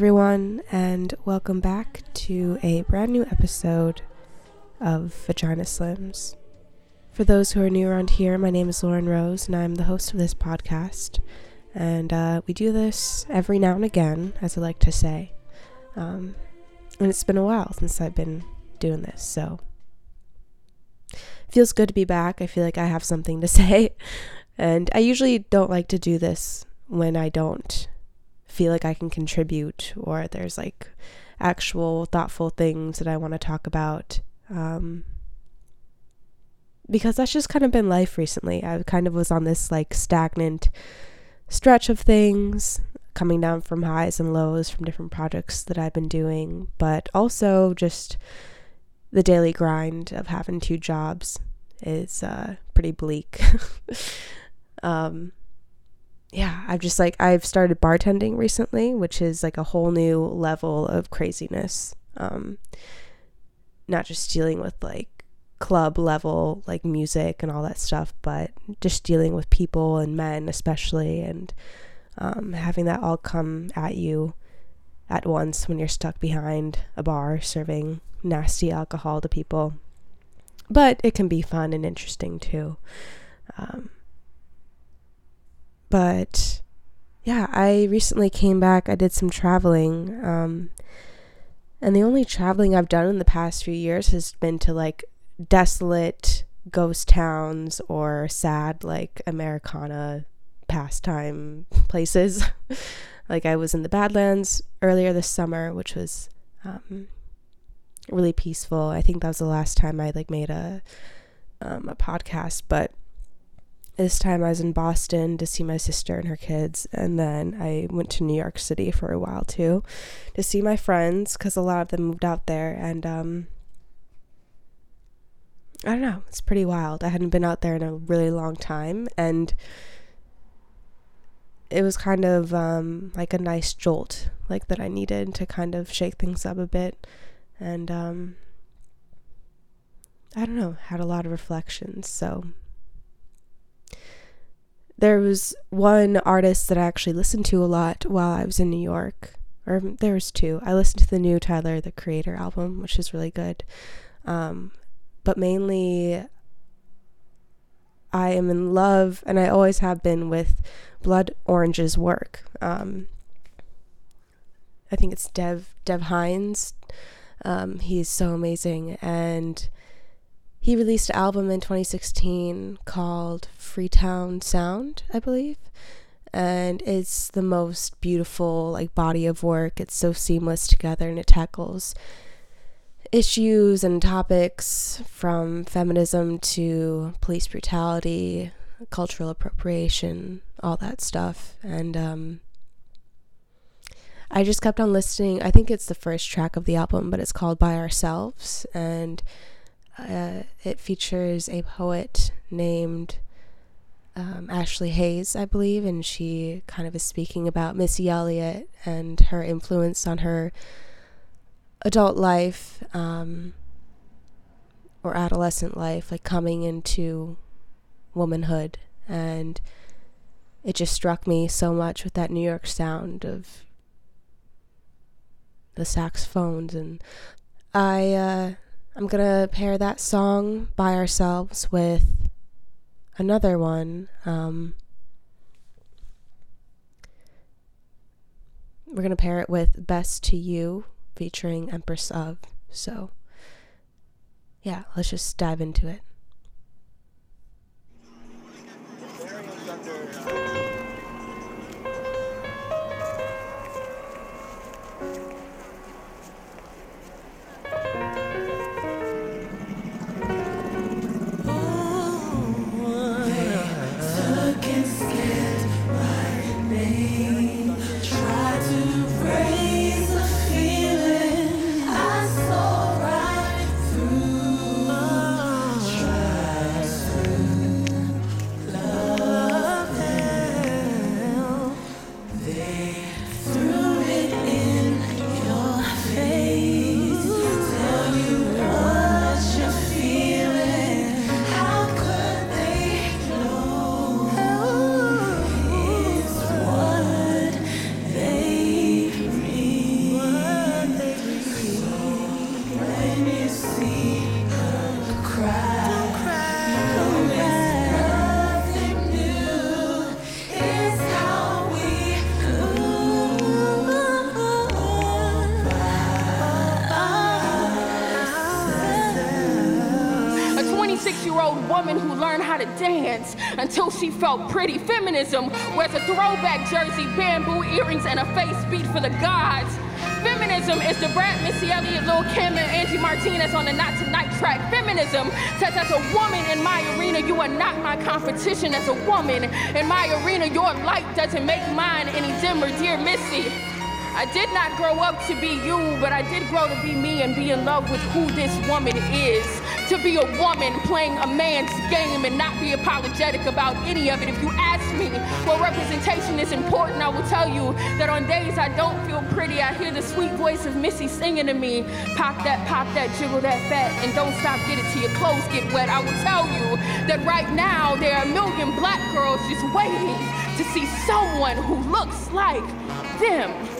Everyone, and welcome back to a brand new episode of Vagina Slims. For those who are new around here, my name is Lauren Rose, and I'm the host of this podcast. And uh, we do this every now and again, as I like to say. Um, and it's been a while since I've been doing this, so feels good to be back. I feel like I have something to say, and I usually don't like to do this when I don't feel like I can contribute or there's like actual thoughtful things that I want to talk about. Um, because that's just kind of been life recently. I kind of was on this like stagnant stretch of things, coming down from highs and lows from different projects that I've been doing, but also just the daily grind of having two jobs is uh, pretty bleak. um, yeah, I've just like I've started bartending recently, which is like a whole new level of craziness. Um not just dealing with like club level like music and all that stuff, but just dealing with people and men especially and um, having that all come at you at once when you're stuck behind a bar serving nasty alcohol to people. But it can be fun and interesting too. Um, but yeah, I recently came back. I did some traveling. Um, and the only traveling I've done in the past few years has been to like desolate ghost towns or sad like Americana pastime places. like I was in the Badlands earlier this summer, which was um, really peaceful. I think that was the last time I like made a um, a podcast, but this time I was in Boston to see my sister and her kids, and then I went to New York City for a while too to see my friends because a lot of them moved out there, and um, I don't know, it's pretty wild. I hadn't been out there in a really long time, and it was kind of um, like a nice jolt, like that I needed to kind of shake things up a bit, and um, I don't know, had a lot of reflections. So there was one artist that I actually listened to a lot while I was in New York. Or there was two. I listened to the new Tyler the Creator album, which is really good. Um, but mainly, I am in love, and I always have been with Blood Orange's work. Um, I think it's Dev Dev Hynes. Um, he's so amazing, and he released an album in 2016 called Freetown Sound, I believe. And it's the most beautiful like body of work. It's so seamless together and it tackles issues and topics from feminism to police brutality, cultural appropriation, all that stuff. And um, I just kept on listening. I think it's the first track of the album, but it's called By Ourselves. And uh, it features a poet named um, Ashlee Haze, I believe, and she kind of is speaking about Missy Elliott and her influence on her adult life um, or adolescent life, like coming into womanhood. And it just struck me so much with that New York sound of the saxophones. And I, uh, I'm gonna pair that song by ourselves with another one. Um, we're gonna pair it with Best to You featuring Empress of. So, yeah, let's just dive into it. To dance until she felt pretty. Feminism wears a throwback jersey, bamboo earrings, and a face beat for the gods. Feminism is Da Brat, Missy Elliott, Lil Kim, and Angie Martinez on the Not Tonight track. Feminism says, as a woman in my arena, you are not my competition. As a woman in my arena, your light doesn't make mine any dimmer. Dear Missy, I did not grow up to be you, but I did grow to be me and be in love with who this woman is. To be a woman playing a man's game and not be apologetic about any of it. If you ask me what representation is important, I will tell you that on days I don't feel pretty, I hear the sweet voice of Missy singing to me, pop that, pop that, jiggle that fat, and don't stop, get it till your clothes get wet. I will tell you that right now there are a million black girls just waiting to see someone who looks like them.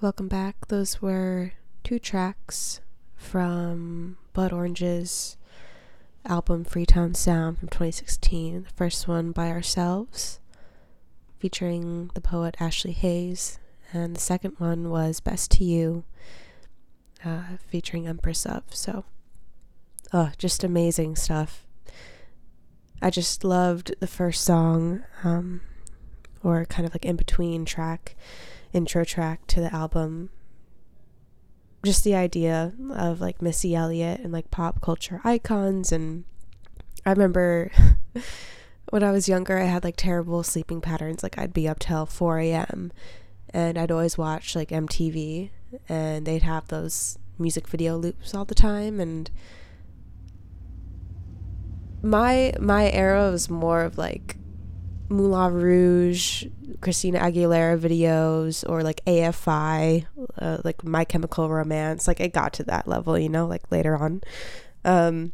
Welcome back. Those were two tracks from Blood Orange's album Freetown Sound from 2016. The first one by ourselves, featuring the poet Ashlee Haze, and the second one was Best to You, uh, featuring Empress of. So, oh, just amazing stuff. I just loved the first song, um, or kind of like in between track, intro track to the album. Just the idea of like Missy Elliott and like pop culture icons. And I remember when I was younger, I had like terrible sleeping patterns. Like I'd be up till 4 a.m. and I'd always watch like MTV and they'd have those music video loops all the time. And my my era was more of like Moulin Rouge, Christina Aguilera videos, or like AFI, uh, like My Chemical Romance. Like it got to that level, you know, like later on. Um,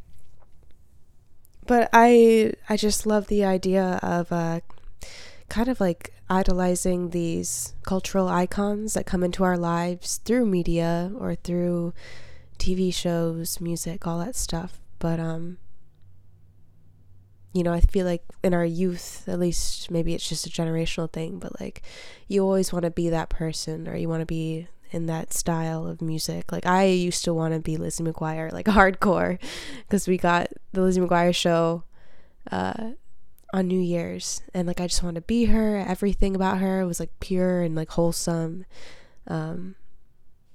but I I just love the idea of uh, kind of like idolizing these cultural icons that come into our lives through media or through TV shows, music, all that stuff. But um you know, I feel like in our youth, at least maybe it's just a generational thing, but like you always want to be that person or you want to be in that style of music. Like I used to want to be Lizzie McGuire, like hardcore, because we got the Lizzie McGuire show uh, on New Year's, and like I just wanted to be her. Everything about her was like pure and like wholesome. Um,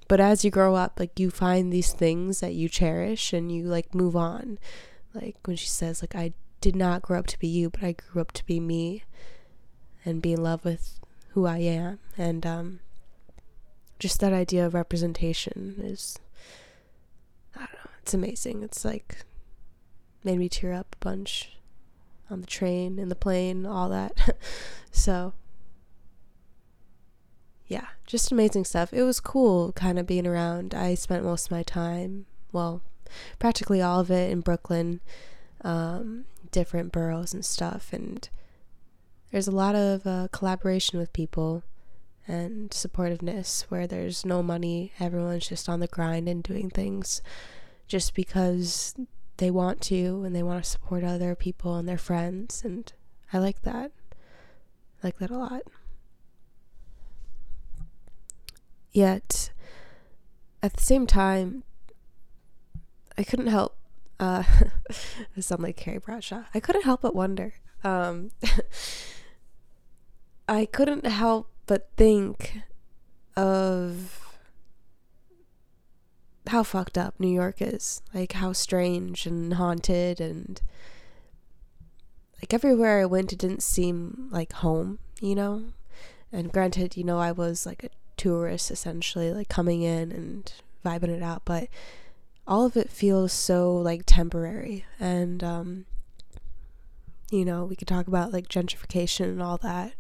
but as you grow up, like you find these things that you cherish and you like move on. Like when she says, like I did not grow up to be you, but I grew up to be me and be in love with who I am. And um, just that idea of representation is, I don't know, it's amazing. It's like made me tear up a bunch on the train, in the plane, all that. so, yeah, just amazing stuff. It was cool kind of being around. I spent most of my time, well, practically all of it in Brooklyn. Um, different boroughs and stuff. And there's a lot of uh, collaboration with people and supportiveness where there's no money. Everyone's just on the grind and doing things just because they want to and they want to support other people and their friends. And I like that. I like that a lot. Yet, at the same time, I couldn't help uh, I sound like Carrie Bradshaw. I couldn't help but wonder. Um, I couldn't help but think of how fucked up New York is. Like how strange and haunted and like everywhere I went it didn't seem like home, you know? And granted, you know, I was like a tourist essentially, like coming in and vibing it out, but all of it feels so like temporary. And um you know we could talk about like gentrification and all that.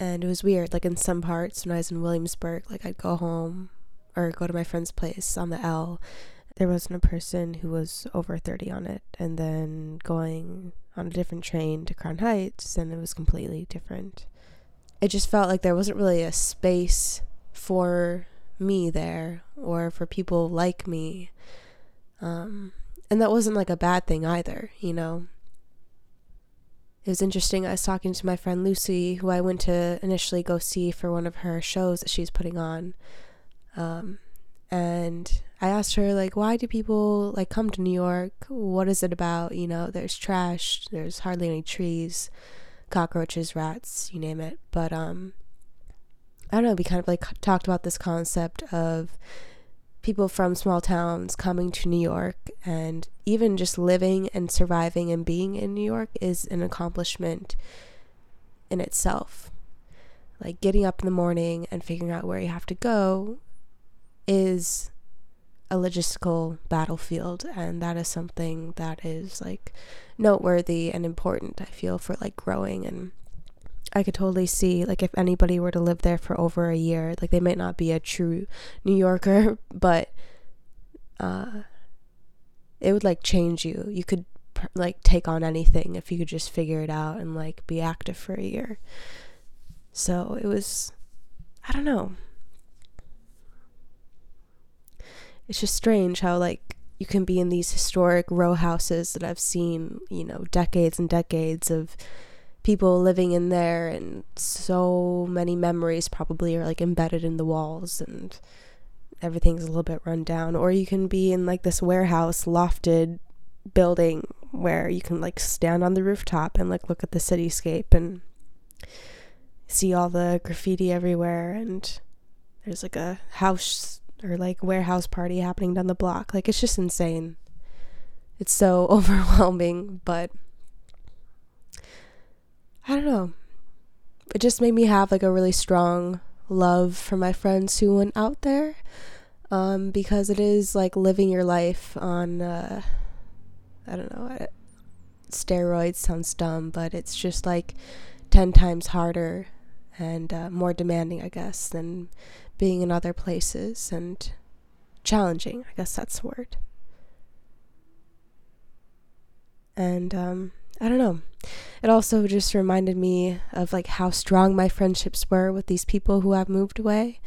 And it was weird like in some parts when i was in williamsburg like i'd go home or go to my friend's place on the l. There wasn't a person who was over 30 on it. And then going on a different train to crown heights and it was completely different. It just felt like there wasn't really a space for me there or for people like me. Um, and that wasn't like a bad thing either, you know. It was interesting. I was talking to my friend Lucy, who I went to initially go see for one of her shows that she's putting on. Um, and I asked her, like, why do people like come to New York? What is it about? You know, there's trash, there's hardly any trees, cockroaches, rats, you name it. But um, I don't know, we kind of like talked about this concept of people from small towns coming to New York and even just living and surviving and being in New York is an accomplishment in itself. Like getting up in the morning and figuring out where you have to go is a logistical battlefield and that is something that is like noteworthy and important I feel for like growing and I could totally see like if anybody were to live there for over a year, like they might not be a true New Yorker, but uh it would like change you. You could like take on anything if you could just figure it out and like be active for a year. So it was I don't know. It's just strange how like you can be in these historic row houses that I've seen, you know, decades and decades of people living in there and so many memories probably are like embedded in the walls and everything's a little bit run down. Or you can be in like this warehouse lofted building where you can like stand on the rooftop and like look at the cityscape and see all the graffiti everywhere and there's like a house or like warehouse party happening down the block. Like it's just insane. It's so overwhelming but I don't know. It just made me have like a really strong love for my friends who went out there. Um, because it is like living your life on, uh, I don't know, steroids sounds dumb, but it's just like 10 times harder and uh, more demanding, I guess, than being in other places and challenging. I guess that's the word. And um, I don't know. It also just reminded me of like how strong my friendships were with these people who have moved away.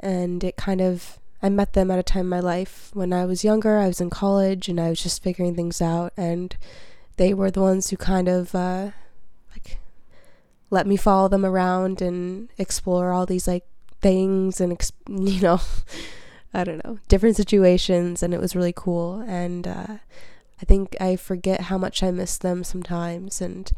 And it kind of I met them at a time in my life when I was younger. I was in college and I was just figuring things out and they were the ones who kind of uh like let me follow them around and explore all these like things and you know I don't know, different situations and it was really cool and uh I think I forget how much I miss them sometimes and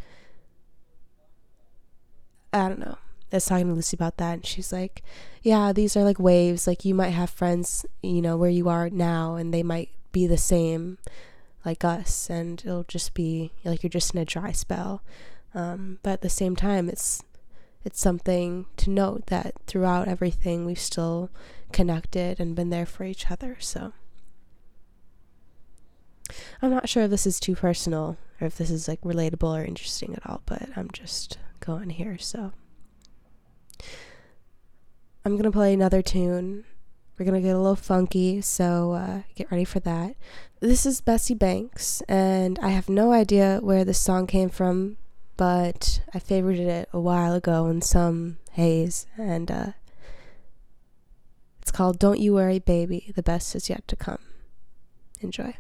I don't know. I was talking to Lucy about that and she's like, Yeah, these are like waves. Like you might have friends, you know, where you are now and they might be the same like us and it'll just be like you're just in a dry spell. Um, but at the same time it's it's something to note that throughout everything we've still connected and been there for each other. So I'm not sure if this is too personal or if this is like relatable or interesting at all, but I'm just going here. So I'm going to play another tune. We're going to get a little funky, so uh, get ready for that. This is Bessie Banks, and I have no idea where this song came from, but I favorited it a while ago in some haze, and uh, it's called Don't You Worry, Baby, the best is yet to come. Enjoy.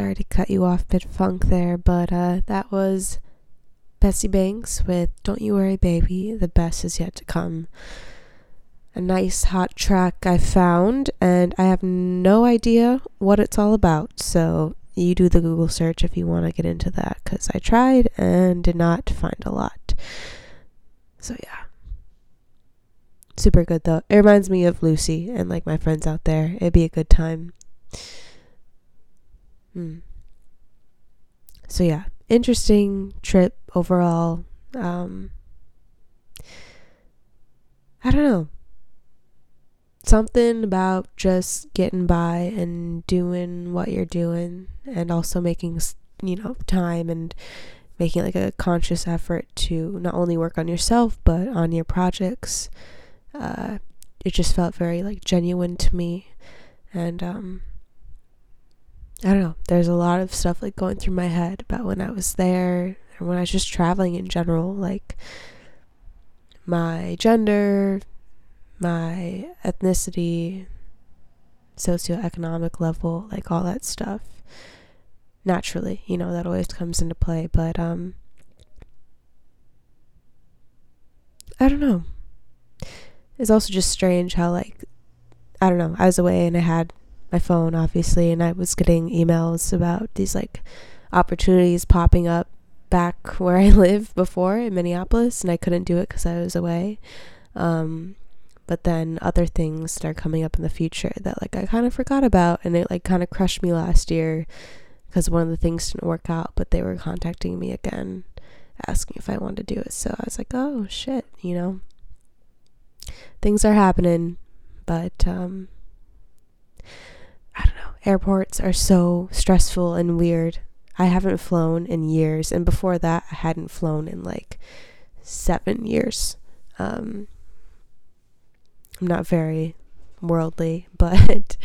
Sorry to cut you off bit funk there, but uh, that was Bessie Banks with Don't You Worry Baby, the best is yet to come. A nice hot track I found, and I have no idea what it's all about, so you do the Google search if you want to get into that, because I tried and did not find a lot. So, yeah. Super good though. It reminds me of Lucy and like my friends out there. It'd be a good time. Hmm. So yeah, interesting trip overall. Um, I don't know. Something about just getting by and doing what you're doing, and also making you know time and making like a conscious effort to not only work on yourself but on your projects uh, it just felt very like genuine to me and um I don't know. There's a lot of stuff like going through my head about when I was there and when I was just traveling in general like my gender my ethnicity socioeconomic level like all that stuff naturally you know that always comes into play. But um I don't know. It's also just strange how like I don't know, I was away and I had my phone obviously and I was getting emails about these like opportunities popping up back where I lived before in Minneapolis and I couldn't do it cuz I was away. Um but then other things that are coming up in the future that like I kind of forgot about and it like kind of crushed me last year because one of the things didn't work out but they were contacting me again asking if I wanted to do it so I was like oh shit you know things are happening, but um, I don't know. Airports are so stressful and weird. I haven't flown in years, and before that, I hadn't flown in like seven years. Um, I'm not very worldly, but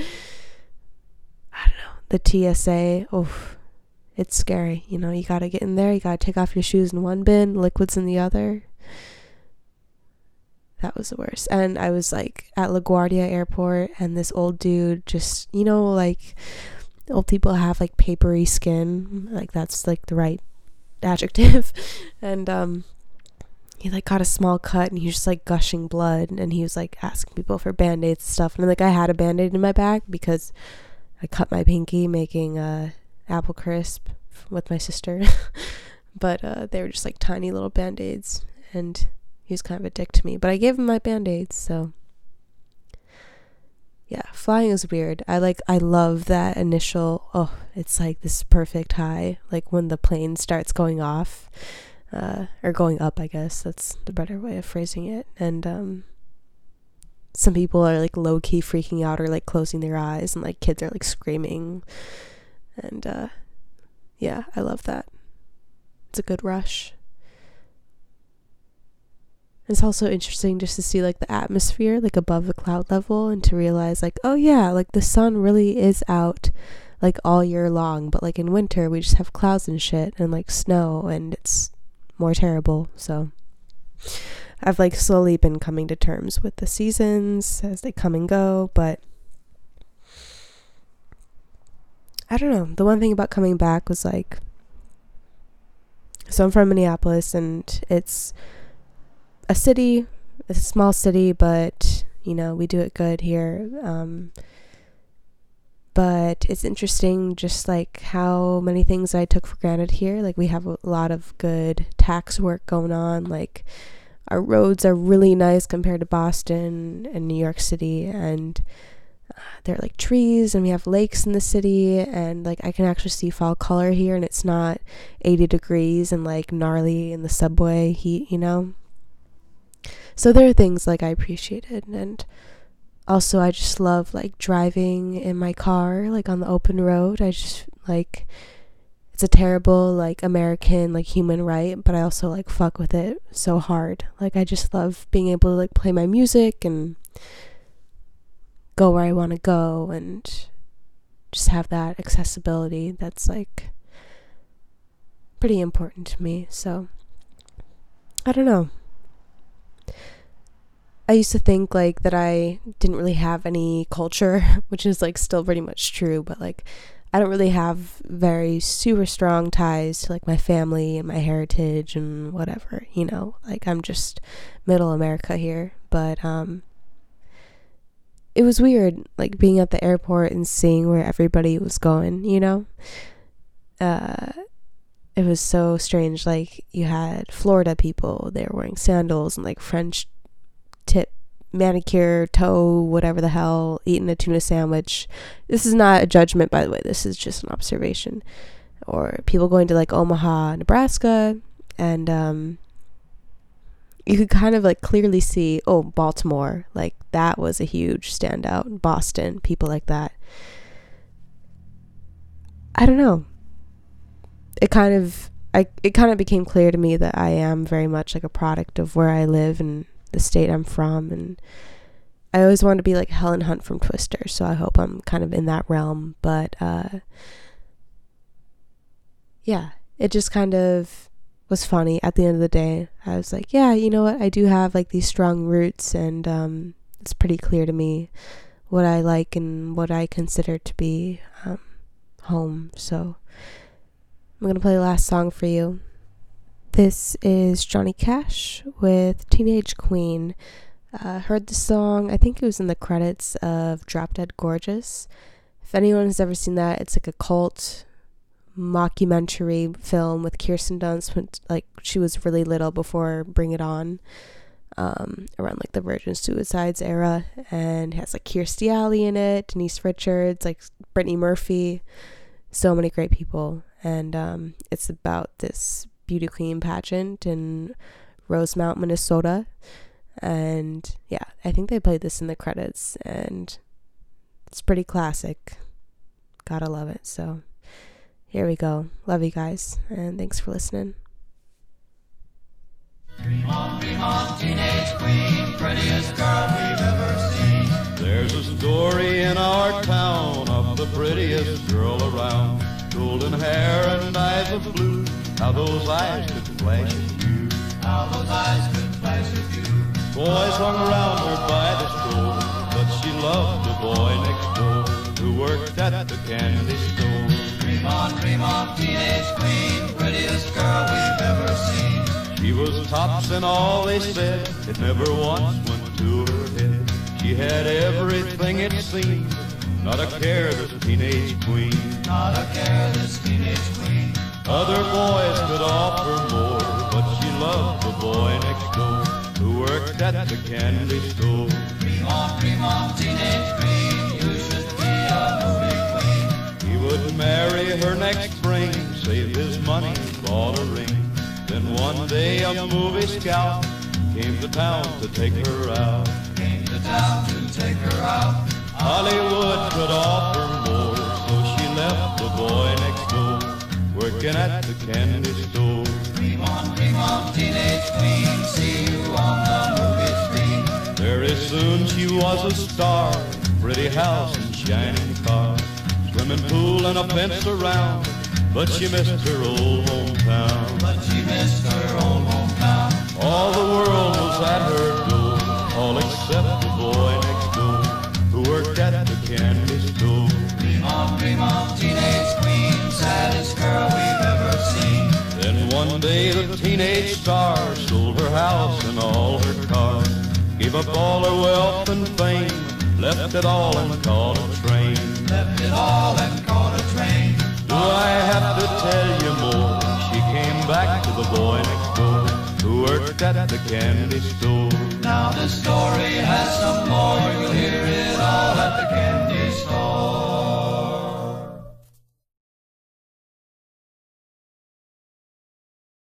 I don't know. The TSA, oh, it's scary. You know, you gotta get in there, you gotta take off your shoes in one bin, liquids in the other. That was the worst. And I was like at LaGuardia Airport, and this old dude just, you know, like old people have like papery skin. Like that's like the right adjective. and um, he like got a small cut, and he was just like gushing blood, and he was like asking people for band aids and stuff. And like I had a band aid in my bag because I cut my pinky making a apple crisp with my sister. but uh, they were just like tiny little band aids, and he was kind of a dick to me, but I gave him my band aids, so yeah, flying is weird. I like I love that initial oh, it's like this perfect high, like when the plane starts going off. Uh, or going up, I guess. That's the better way of phrasing it. And um some people are like low key freaking out or like closing their eyes and like kids are like screaming. And uh yeah, I love that. It's a good rush. It's also interesting just to see like the atmosphere like above the cloud level and to realize like oh yeah like the sun really is out like all year long but like in winter we just have clouds and shit and like snow and it's more terrible so. I've like slowly been coming to terms with the seasons as they come and go but I don't know. The one thing about coming back was like so I'm from Minneapolis and it's a city, a small city, but you know we do it good here. Um, but it's interesting, just like how many things I took for granted here. Like we have a lot of good tax work going on. Like our roads are really nice compared to Boston and New York City, and uh, there are like trees and we have lakes in the city and like I can actually see fall color here and it's not 80 degrees and like gnarly in the subway heat, you know? So there are things like I appreciated and also I just love like driving in my car like on the open road. I just like it's a terrible like American like human right, but I also like fuck with it so hard. Like I just love being able to like play my music and go where I want to go and just have that accessibility that's like pretty important to me. So I don't know. I used to think like that I didn't really have any culture, which is like still pretty much true, but like I don't really have very super strong ties to like my family and my heritage and whatever, you know. Like I'm just middle America here, but um it was weird like being at the airport and seeing where everybody was going, you know. Uh it was so strange like you had Florida people, they were wearing sandals and like French tip manicure toe whatever the hell eating a tuna sandwich. This is not a judgment by the way. This is just an observation. Or people going to like omaha nebraska and um you could kind of like clearly see oh baltimore. Like that was a huge standout. Boston people like that. I don't know it kind of I, it kind of became clear to me that I am very much like a product of where I live and the state I'm from and I always wanted to be like Helen Hunt from Twister, so I hope I'm kind of in that realm, but uh yeah, it just kind of was funny at the end of the day. I was like, yeah, you know what? I do have like these strong roots and um it's pretty clear to me what I like and what I consider to be um home. So I'm going to play the last song for you. This is Johnny Cash with Teenage Queen. Uh, heard the song, I think it was in the credits of Drop Dead Gorgeous. If anyone has ever seen that, it's like a cult mockumentary film with Kirsten Dunst when like she was really little before Bring It On, um, around like the Virgin Suicides era, and has like Kirstie Alley in it, Denise Richards, like Brittany Murphy, so many great people, and um, it's about this beauty queen pageant in Rosemount, Minnesota. And yeah, I think they played this in the credits and it's pretty classic. Gotta love it. So here we go. Love you guys and thanks for listening. Dream on, dream on, teenage queen, prettiest girl we've ever seen. There's a story in our town of the prettiest girl around. Golden hair and eyes of blue how those eyes could flash at you. How those eyes could flash at you. Boys hung around her by the store, but she loved the boy next door who worked at the candy store. Dream on, dream on, teenage queen, prettiest girl we've ever seen. She was tops in all they said, it never once went to her head. She had everything it seemed, not a care this teenage queen. Not a care this teenage queen. Other boys could offer more, but she loved the boy next door who worked at the candy store. Dream on, dream on, teenage queen, you should be a movie queen. He would marry her next spring, save his money, bought a ring. Then one day a movie scout came to town to take her out. Came to town to take her out. Hollywood could offer more, so she left the boy next door working at the candy store. Dream on, dream on, teenage queen, see you on the movie screen. Very soon she was a star, pretty house and shining car, swimming pool and a fence around. But she missed her old hometown. But she missed her old hometown. All the world was at her door, all except the boy next door who worked at the candy store. Dream on, dream on, teenage queen, saddest girl we've ever seen. Then one day the teenage star sold her house and all her cars, gave up all her wealth and fame, left it all and caught a train. Left it all and caught a train. Do I have to tell you more? She came back to the boy next door who worked at the candy store. Now the story has some more, you'll hear it all at the candy store.